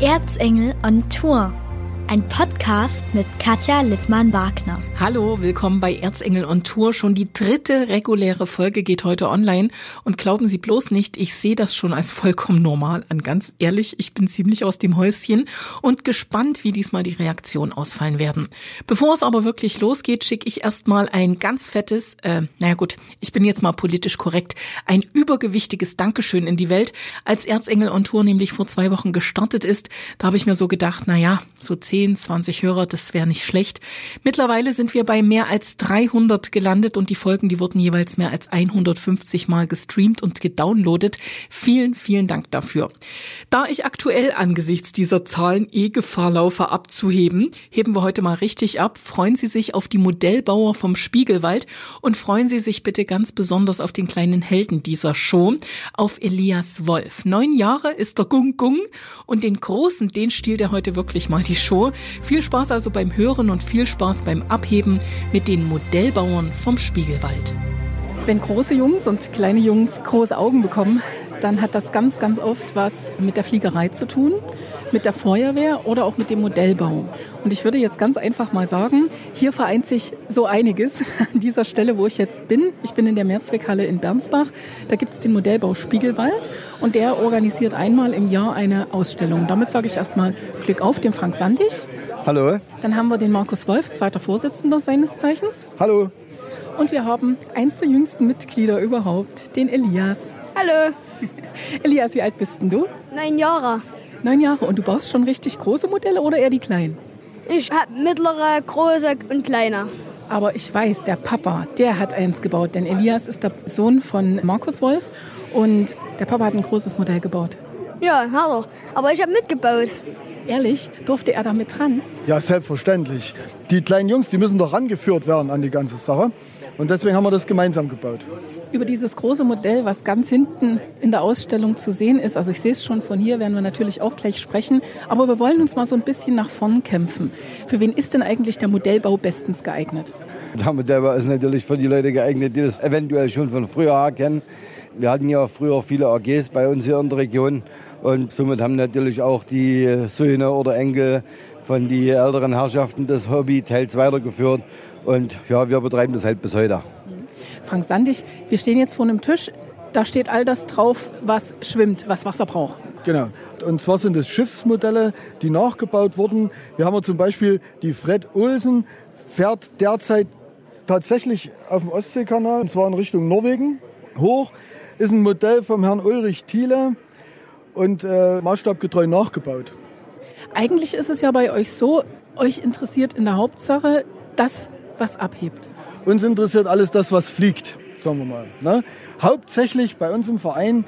Erzengel on Tour. Ein Podcast mit Katja Lippmann-Wagner. Hallo, willkommen bei Erzengel on Tour. Schon die dritte reguläre Folge geht heute online. Und glauben Sie bloß nicht, ich sehe das schon als vollkommen normal an. Ganz ehrlich, ich bin ziemlich aus dem Häuschen und gespannt, wie diesmal die Reaktionen ausfallen werden. Bevor es aber wirklich losgeht, schicke ich erstmal ein ganz fettes, äh, naja gut, ich bin jetzt mal politisch korrekt, ein übergewichtiges Dankeschön in die Welt. Als Erzengel on Tour nämlich vor zwei Wochen gestartet ist, da habe ich mir so gedacht, naja, so 10, 20 Hörer, das wäre nicht schlecht. Mittlerweile sind wir bei mehr als 300 gelandet und die Folgen, die wurden jeweils mehr als 150 Mal gestreamt und gedownloadet. Vielen, vielen Dank dafür. Da ich aktuell angesichts dieser Zahlen eh Gefahr laufe abzuheben, heben wir heute mal richtig ab. Freuen Sie sich auf die Modellbauer vom Spiegelwald und freuen Sie sich bitte ganz besonders auf den kleinen Helden dieser Show, auf Elias Wolf. Neun Jahre ist der Gung Gung und den großen, den stiehlt er heute wirklich mal die Show. Viel Spaß also beim Hören und viel Spaß beim Abheben mit den Modellbauern vom Spiegelwald. Wenn große Jungs und kleine Jungs große Augen bekommen, dann hat das ganz, ganz oft was mit der Fliegerei zu tun, mit der Feuerwehr oder auch mit dem Modellbau. Und ich würde jetzt ganz einfach mal sagen, hier vereint sich so einiges an dieser Stelle, wo ich jetzt bin. Ich bin in der Mehrzweckhalle in Bernsbach. Da gibt es den Modellbau Spiegelwald und der organisiert einmal im Jahr eine Ausstellung. Damit sage ich erstmal Glück auf, dem Frank Sandig. Hallo. Dann haben wir den Markus Wolf, zweiter Vorsitzender seines Zeichens. Hallo. Und wir haben eins der jüngsten Mitglieder überhaupt, den Elias. Hallo. Elias, wie alt bist denn du? Neun Jahre. Neun Jahre. Und du baust schon richtig große Modelle oder eher die kleinen? Ich habe mittlere, große und kleine. Aber ich weiß, der Papa, der hat eins gebaut. Denn Elias ist der Sohn von Markus Wolf. Und der Papa hat ein großes Modell gebaut. Ja, hallo. Aber ich habe mitgebaut. Ehrlich, durfte er da mit dran? Ja, selbstverständlich. Die kleinen Jungs, die müssen doch rangeführt werden an die ganze Sache. Und deswegen haben wir das gemeinsam gebaut. Über dieses große Modell, was ganz hinten in der Ausstellung zu sehen ist, also ich sehe es schon von hier, werden wir natürlich auch gleich sprechen, aber wir wollen uns mal so ein bisschen nach vorn kämpfen. Für wen ist denn eigentlich der Modellbau bestens geeignet? Der Modellbau ist natürlich für die Leute geeignet, die das eventuell schon von früher kennen. Wir hatten ja früher viele AGs bei uns hier in der Region und somit haben natürlich auch die Söhne oder Enkel von den älteren Herrschaften das Hobby teils weitergeführt. Und ja, wir betreiben das halt bis heute. Frank Sandig, wir stehen jetzt vor einem Tisch. Da steht all das drauf, was schwimmt, was Wasser braucht. Genau. Und zwar sind es Schiffsmodelle, die nachgebaut wurden. Wir haben zum Beispiel die Fred Olsen, fährt derzeit tatsächlich auf dem Ostseekanal, und zwar in Richtung Norwegen, hoch. Ist ein Modell vom Herrn Ulrich Thiele und äh, maßstabgetreu nachgebaut. Eigentlich ist es ja bei euch so, euch interessiert in der Hauptsache das, was abhebt. Uns interessiert alles das, was fliegt, sagen wir mal. Ne? Hauptsächlich bei uns im Verein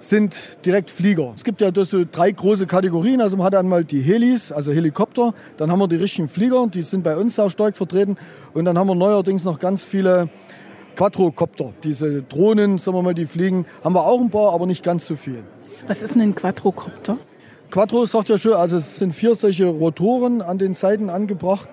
sind direkt Flieger. Es gibt ja so drei große Kategorien. Also man hat einmal die Helis, also Helikopter. Dann haben wir die richtigen Flieger, die sind bei uns sehr stark vertreten. Und dann haben wir neuerdings noch ganz viele Quadrocopter. Diese Drohnen, sagen wir mal, die fliegen, haben wir auch ein paar, aber nicht ganz so viel. Was ist denn ein Quadrocopter? Quattro sagt ja schon, also es sind vier solche Rotoren an den Seiten angebracht.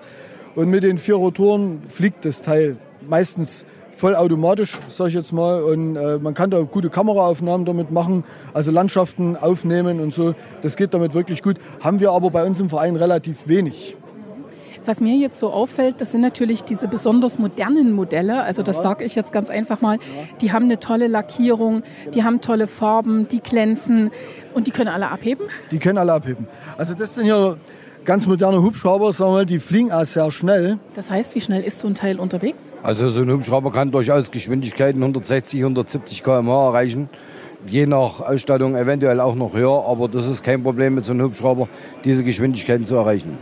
Und mit den vier Rotoren fliegt das Teil meistens vollautomatisch, sage ich jetzt mal. Und äh, man kann da gute Kameraaufnahmen damit machen, also Landschaften aufnehmen und so. Das geht damit wirklich gut. Haben wir aber bei uns im Verein relativ wenig. Was mir jetzt so auffällt, das sind natürlich diese besonders modernen Modelle. Also das sage ich jetzt ganz einfach mal. Die haben eine tolle Lackierung, die haben tolle Farben, die glänzen und die können alle abheben. Die können alle abheben. Also das sind hier ganz moderne Hubschrauber, sagen wir mal, die fliegen auch sehr schnell. Das heißt, wie schnell ist so ein Teil unterwegs? Also so ein Hubschrauber kann durchaus Geschwindigkeiten 160, 170 km/h erreichen. Je nach Ausstattung eventuell auch noch höher, aber das ist kein Problem mit so einem Hubschrauber, diese Geschwindigkeiten zu erreichen.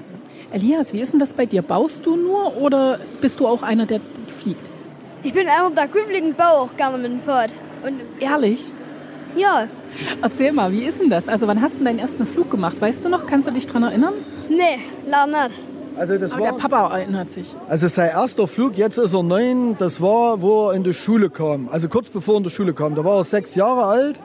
Elias, wie ist denn das bei dir? Baust du nur oder bist du auch einer, der fliegt? Ich bin einer, der gut fliegen baue auch gerne mit dem Pferd. Und Ehrlich? ja, Erzähl mal, wie ist denn das? Also wann hast du denn deinen ersten Flug gemacht? Weißt du noch? Kannst du dich daran erinnern? Nee, leider nicht. Also das Aber der war, Papa erinnert sich. also sein erster Flug, jetzt ist er neun, das war, wo er in die Schule kam. Also kurz bevor er in die Schule kam. Da war er sechs Jahre alt.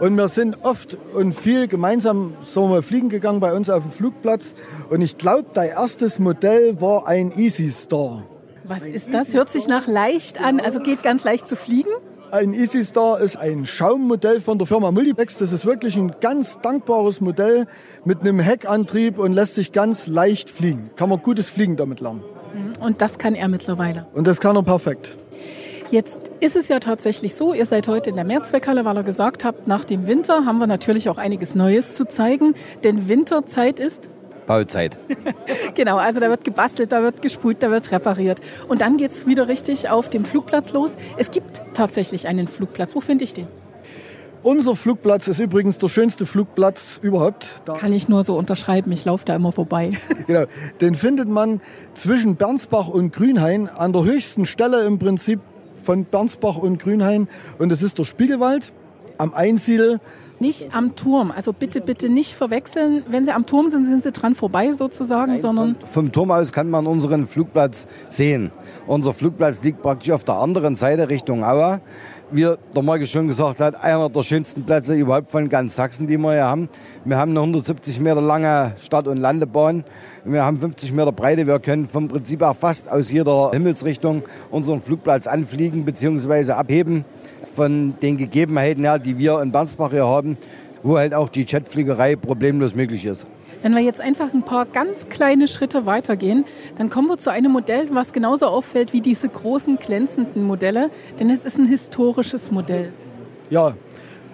Und wir sind oft und viel gemeinsam sagen wir, mal, fliegen gegangen bei uns auf dem Flugplatz. Und ich glaube, dein erstes Modell war ein Easy Star. Was ist das? Hört sich nach leicht an, also geht ganz leicht zu fliegen? Ein Easy Star ist ein Schaummodell von der Firma Multiplex. Das ist wirklich ein ganz dankbares Modell mit einem Heckantrieb und lässt sich ganz leicht fliegen. Kann man gutes Fliegen damit lernen. Und das kann er mittlerweile. Und das kann er perfekt. Jetzt ist es ja tatsächlich so, ihr seid heute in der Mehrzweckhalle, weil ihr gesagt habt, nach dem Winter haben wir natürlich auch einiges Neues zu zeigen, denn Winterzeit ist Bauzeit. genau, also da wird gebastelt, da wird gespult, da wird repariert. Und dann geht's wieder richtig auf dem Flugplatz los. Es gibt tatsächlich einen Flugplatz. Wo finde ich den? Unser Flugplatz ist übrigens der schönste Flugplatz überhaupt. Da, Kann ich nur so unterschreiben, ich laufe da immer vorbei. genau, den findet man zwischen Bernsbach und Grünhain an der höchsten Stelle im Prinzip von Bernsbach und Grünhain. Und das ist der Spiegelwald am Einsiedel. Nicht am Turm, also bitte, bitte nicht verwechseln. Wenn Sie am Turm sind, sind Sie dran vorbei sozusagen, sondern Vom Turm aus kann man unseren Flugplatz sehen. Unser Flugplatz liegt praktisch auf der anderen Seite Richtung Auer. Wie der Marke schon gesagt hat, einer der schönsten Plätze überhaupt von ganz Sachsen, die wir hier haben. Wir haben eine 170 Meter lange Start- und Landebahn. Wir haben 50 Meter Breite. Wir können vom Prinzip her fast aus jeder Himmelsrichtung unseren Flugplatz anfliegen bzw. abheben von den Gegebenheiten her, die wir in Bernsbach hier haben, wo halt auch die Jetfliegerei problemlos möglich ist. wenn wir jetzt einfach ein paar ganz kleine Schritte weitergehen, dann kommen wir zu einem Modell, was genauso auffällt wie diese großen glänzenden Modelle, denn es ist ein historisches Modell. Ja,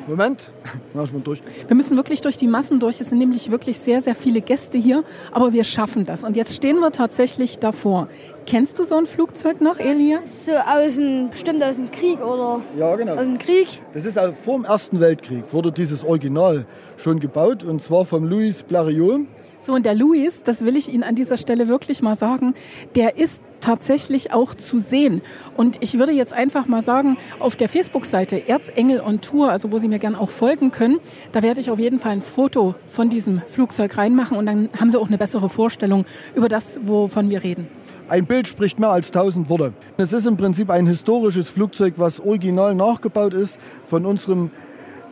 Moment, ich mal durch. Wir müssen wirklich durch die Massen durch. Es sind nämlich wirklich sehr, sehr viele Gäste hier, aber wir schaffen das. Und jetzt stehen wir tatsächlich davor. Kennst du so ein Flugzeug noch, Elias? So aus dem, bestimmt aus dem Krieg oder Ja, genau. aus dem Krieg. Das ist also vor dem Ersten Weltkrieg, wurde dieses Original schon gebaut und zwar von Louis Blériot. So, und der Luis, das will ich Ihnen an dieser Stelle wirklich mal sagen, der ist tatsächlich auch zu sehen. Und ich würde jetzt einfach mal sagen, auf der Facebook-Seite Erzengel on Tour, also wo Sie mir gern auch folgen können, da werde ich auf jeden Fall ein Foto von diesem Flugzeug reinmachen und dann haben Sie auch eine bessere Vorstellung über das, wovon wir reden. Ein Bild spricht mehr als tausend Worte. Es ist im Prinzip ein historisches Flugzeug, was original nachgebaut ist von unserem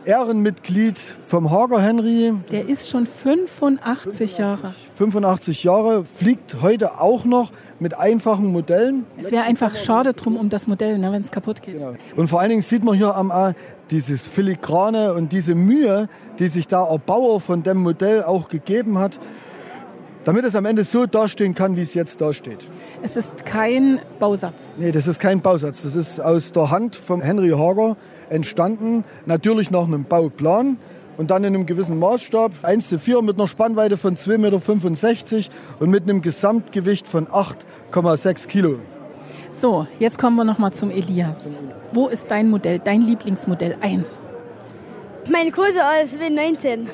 Ehrenmitglied vom Hager Henry. Der ist schon 85 Jahre. 85 Jahre, fliegt heute auch noch mit einfachen Modellen. Es wäre einfach schade drum um das Modell, ne, wenn es kaputt geht. Und vor allen Dingen sieht man hier am A dieses Filigrane und diese Mühe, die sich der Erbauer von dem Modell auch gegeben hat, damit es am Ende so dastehen kann, wie es jetzt dasteht. Es ist kein Bausatz. Nee, das ist kein Bausatz. Das ist aus der Hand von Henry Hager entstanden. Natürlich nach einem Bauplan und dann in einem gewissen Maßstab. 1 zu 4 mit einer Spannweite von 2,65 Meter und mit einem Gesamtgewicht von 8,6 Kilo. So, jetzt kommen wir nochmal zum Elias. Wo ist dein Modell, dein Lieblingsmodell 1? Meine Größe ist W19.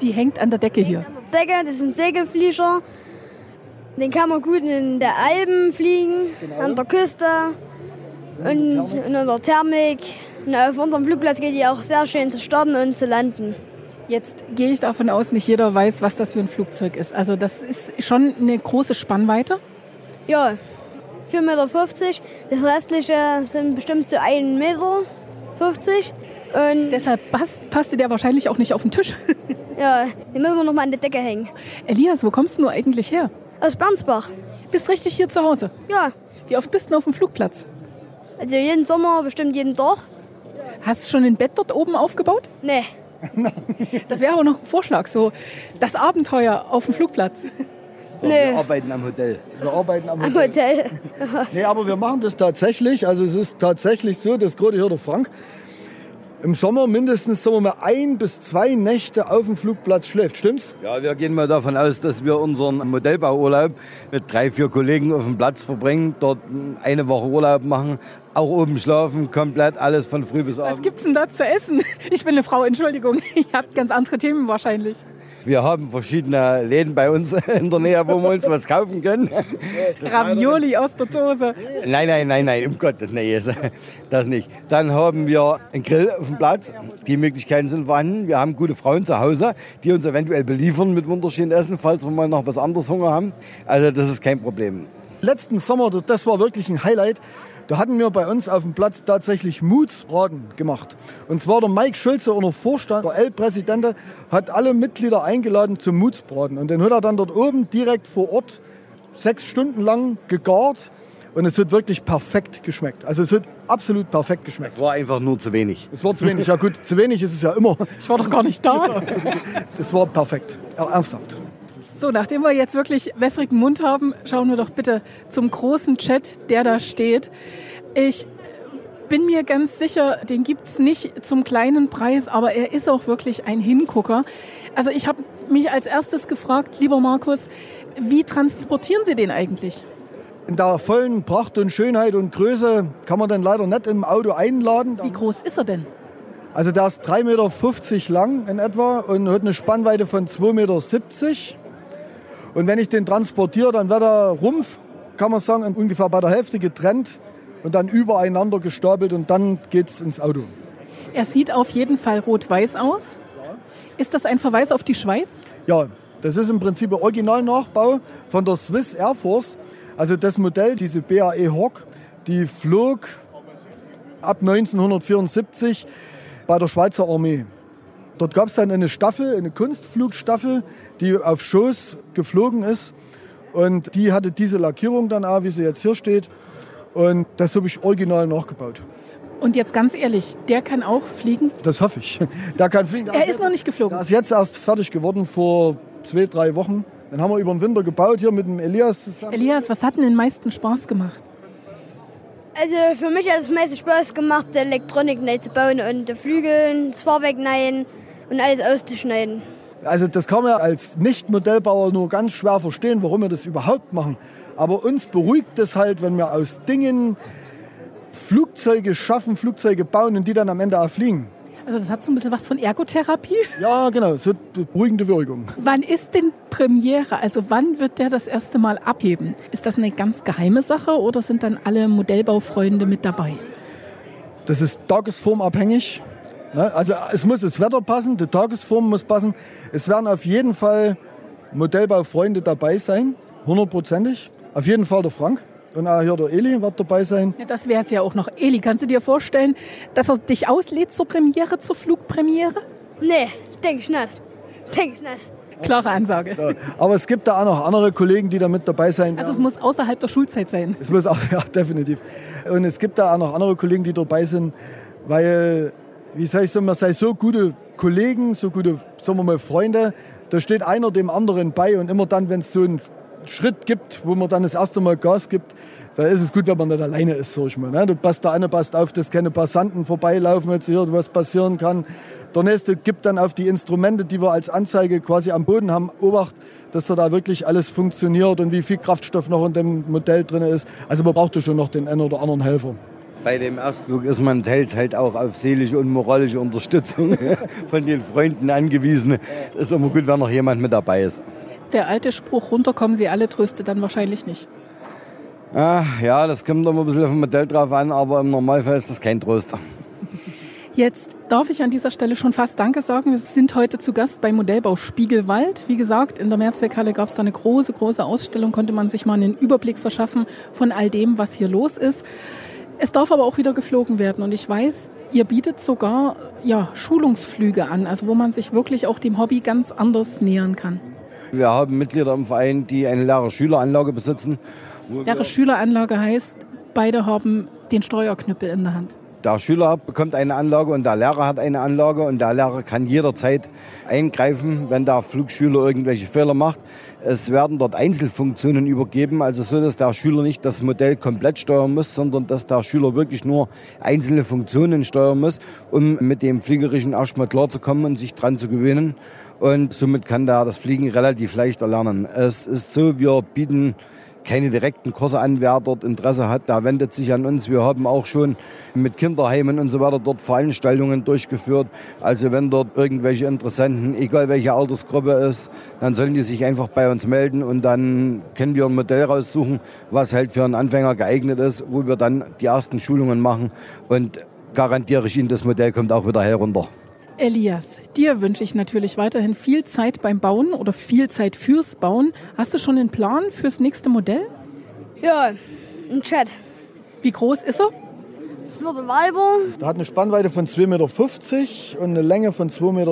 Die hängt an der Decke hier. Decke, das ist ein Segelflieger. Den kann man gut in der Alpen fliegen, an der Küste und in der Thermik. Und auf unserem Flugplatz geht die auch sehr schön zu starten und zu landen. Jetzt gehe ich davon aus, nicht jeder weiß, was das für ein Flugzeug ist. Also das ist schon eine große Spannweite. Ja, 4,50 Meter. Das restliche sind bestimmt so 1,50 Meter. Und Deshalb passt, passte der wahrscheinlich auch nicht auf den Tisch. ja, den müssen wir noch mal an die Decke hängen. Elias, wo kommst du nur eigentlich her? Aus Bernsbach. Bist richtig hier zu Hause. Ja, Wie oft bist du auf dem Flugplatz? also jeden Sommer, bestimmt jeden Tag. Hast du schon ein Bett dort oben aufgebaut? Nee, Das wäre aber noch ein Vorschlag, so das Abenteuer auf dem Flugplatz. So, Nö. Wir arbeiten am Hotel. Wir arbeiten am am Hotel. Hotel. Nee, aber wir machen das tatsächlich. Also es ist tatsächlich so, das gerade hier der Frank, im Sommer mindestens sagen wir mal, ein bis zwei Nächte auf dem Flugplatz schläft. Stimmt's? Ja, wir gehen mal davon aus, dass wir unseren Modellbauurlaub mit drei, vier Kollegen auf dem Platz verbringen, dort eine Woche Urlaub machen, auch oben schlafen, komplett alles von früh bis Was abend. gibt's denn da zu essen? Ich bin eine Frau, Entschuldigung. Ihr habt ganz andere Themen wahrscheinlich. Wir haben verschiedene Läden bei uns in der Nähe, wo wir uns was kaufen können. Ravioli aus der Dose. Nein, nein, nein, nein, um Gottes Willen, das nicht. Dann haben wir einen Grill auf dem Platz. Die Möglichkeiten sind vorhanden. Wir haben gute Frauen zu Hause, die uns eventuell beliefern mit wunderschönen Essen, falls wir mal noch was anderes Hunger haben. Also das ist kein Problem. Letzten Sommer, das war wirklich ein Highlight. Da hatten wir bei uns auf dem Platz tatsächlich Mutsbraten gemacht. Und zwar der Mike Schulze, unser Vorstand, der L-Präsident, hat alle Mitglieder eingeladen zum Mutsbraten. Und den hat er dann dort oben direkt vor Ort sechs Stunden lang gegart und es wird wirklich perfekt geschmeckt. Also es wird absolut perfekt geschmeckt. Es war einfach nur zu wenig. Es war zu wenig. Ja gut, zu wenig ist es ja immer. Ich war doch gar nicht da. Das war perfekt. Ja, ernsthaft. So, nachdem wir jetzt wirklich wässrigen Mund haben, schauen wir doch bitte zum großen Chat, der da steht. Ich bin mir ganz sicher, den gibt's nicht zum kleinen Preis, aber er ist auch wirklich ein Hingucker. Also ich habe mich als erstes gefragt, lieber Markus, wie transportieren Sie den eigentlich? In der vollen Pracht und Schönheit und Größe kann man den leider nicht im Auto einladen. Wie groß ist er denn? Also der ist 3,50 Meter lang in etwa und hat eine Spannweite von 2,70 Meter. Und wenn ich den transportiere, dann wird der Rumpf, kann man sagen, ungefähr bei der Hälfte getrennt und dann übereinander gestapelt und dann geht's ins Auto. Er sieht auf jeden Fall rot-weiß aus. Ist das ein Verweis auf die Schweiz? Ja, das ist im Prinzip ein Originalnachbau von der Swiss Air Force. Also das Modell, diese BAE Hawk, die flog ab 1974 bei der Schweizer Armee. Dort gab es dann eine Staffel, eine Kunstflugstaffel, die auf Schoß geflogen ist. Und die hatte diese Lackierung dann auch, wie sie jetzt hier steht. Und das habe ich original nachgebaut. Und jetzt ganz ehrlich, der kann auch fliegen? Das hoffe ich. Der kann fliegen. Der er ist jetzt, noch nicht geflogen. Der ist jetzt erst fertig geworden vor zwei, drei Wochen. Den haben wir über den Winter gebaut hier mit dem Elias zusammen. Elias, was hat denn den meisten Spaß gemacht? Also für mich hat es meistens Spaß gemacht, die Elektronik neu zu bauen und die Flügel, das Fahrwerk neu und alles auszuschneiden. Also das kann man als Nicht-Modellbauer nur ganz schwer verstehen, warum wir das überhaupt machen. Aber uns beruhigt es halt, wenn wir aus Dingen Flugzeuge schaffen, Flugzeuge bauen und die dann am Ende auch fliegen. Also das hat so ein bisschen was von Ergotherapie. Ja, genau, so beruhigende Wirkung. Wann ist denn Premiere? Also wann wird der das erste Mal abheben? Ist das eine ganz geheime Sache oder sind dann alle Modellbaufreunde mit dabei? Das ist tagesformabhängig. Ne? Also es muss das Wetter passen, die Tagesform muss passen. Es werden auf jeden Fall Modellbaufreunde dabei sein, hundertprozentig. Auf jeden Fall der Frank. Und auch hier der Eli wird dabei sein. Ja, das wäre es ja auch noch. Eli, kannst du dir vorstellen, dass er dich auslädt zur Premiere, zur Flugpremiere? Nee, denke ich nicht. Denke ich nicht. Klare Ansage. Ja, aber es gibt da auch noch andere Kollegen, die da mit dabei sein werden. Also es muss außerhalb der Schulzeit sein. Es muss auch, ja, definitiv. Und es gibt da auch noch andere Kollegen, die dabei sind, weil, wie sagen, man sei so gute Kollegen, so gute, sagen wir mal, Freunde. Da steht einer dem anderen bei und immer dann, wenn es so ein Schritt gibt, wo man dann das erste Mal Gas gibt, da ist es gut, wenn man nicht alleine ist, sag ich mal. Ne? Du passt da eine, passt auf, dass keine Passanten vorbeilaufen, jetzt hier was passieren kann. Der nächste gibt dann auf die Instrumente, die wir als Anzeige quasi am Boden haben, Obacht, dass da wirklich alles funktioniert und wie viel Kraftstoff noch in dem Modell drin ist. Also man braucht schon noch den einen oder anderen Helfer. Bei dem Erstflug ist man teils halt auch auf seelische und moralische Unterstützung von den Freunden angewiesen. Es ist immer gut, wenn noch jemand mit dabei ist der alte Spruch, runterkommen Sie alle, tröstet dann wahrscheinlich nicht. Ah, ja, das kommt immer ein bisschen auf dem Modell drauf an, aber im Normalfall ist das kein Tröster. Jetzt darf ich an dieser Stelle schon fast Danke sagen. Wir sind heute zu Gast bei Modellbau Spiegelwald. Wie gesagt, in der Mehrzweckhalle gab es da eine große, große Ausstellung, konnte man sich mal einen Überblick verschaffen von all dem, was hier los ist. Es darf aber auch wieder geflogen werden und ich weiß, ihr bietet sogar ja, Schulungsflüge an, also wo man sich wirklich auch dem Hobby ganz anders nähern kann. Wir haben Mitglieder im Verein, die eine Lehrer-Schüler-Anlage besitzen. Lehrer-Schüler-Anlage heißt, beide haben den Steuerknüppel in der Hand. Der Schüler bekommt eine Anlage und der Lehrer hat eine Anlage und der Lehrer kann jederzeit eingreifen, wenn der Flugschüler irgendwelche Fehler macht. Es werden dort Einzelfunktionen übergeben, also so, dass der Schüler nicht das Modell komplett steuern muss, sondern dass der Schüler wirklich nur einzelne Funktionen steuern muss, um mit dem Fliegerischen erstmal klarzukommen und sich dran zu gewöhnen und somit kann der das Fliegen relativ leicht erlernen. Es ist so, wir bieten keine direkten Kurse an, wer dort Interesse hat, der wendet sich an uns. Wir haben auch schon mit Kinderheimen und so weiter dort Veranstaltungen durchgeführt. Also wenn dort irgendwelche Interessenten, egal welche Altersgruppe ist, dann sollen die sich einfach bei uns melden und dann können wir ein Modell raussuchen, was halt für einen Anfänger geeignet ist, wo wir dann die ersten Schulungen machen und garantiere ich Ihnen, das Modell kommt auch wieder herunter. Elias, dir wünsche ich natürlich weiterhin viel Zeit beim Bauen oder viel Zeit fürs Bauen. Hast du schon einen Plan fürs nächste Modell? Ja, ein Chat. Wie groß ist er? Das wird ein Weiber. Der hat eine Spannweite von 2,50 Meter und eine Länge von 2,20 Meter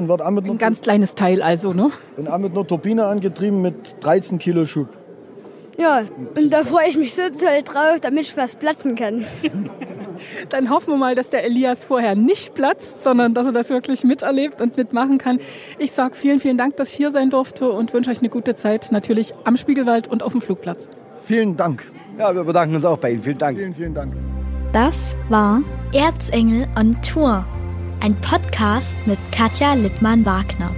und wird mit Ein ganz kleines Teil also, ne? Und auch mit einer Turbine angetrieben mit 13 Kilo Schub. Ja, und da freue ich mich so toll drauf, damit ich was platzen kann. Dann hoffen wir mal, dass der Elias vorher nicht platzt, sondern dass er das wirklich miterlebt und mitmachen kann. Ich sage vielen, vielen Dank, dass ich hier sein durfte und wünsche euch eine gute Zeit, natürlich am Spiegelwald und auf dem Flugplatz. Vielen Dank. Ja, wir bedanken uns auch bei Ihnen. Vielen Dank. Vielen, vielen Dank. Das war Erzengel on Tour, ein Podcast mit Katja Lippmann-Wagner.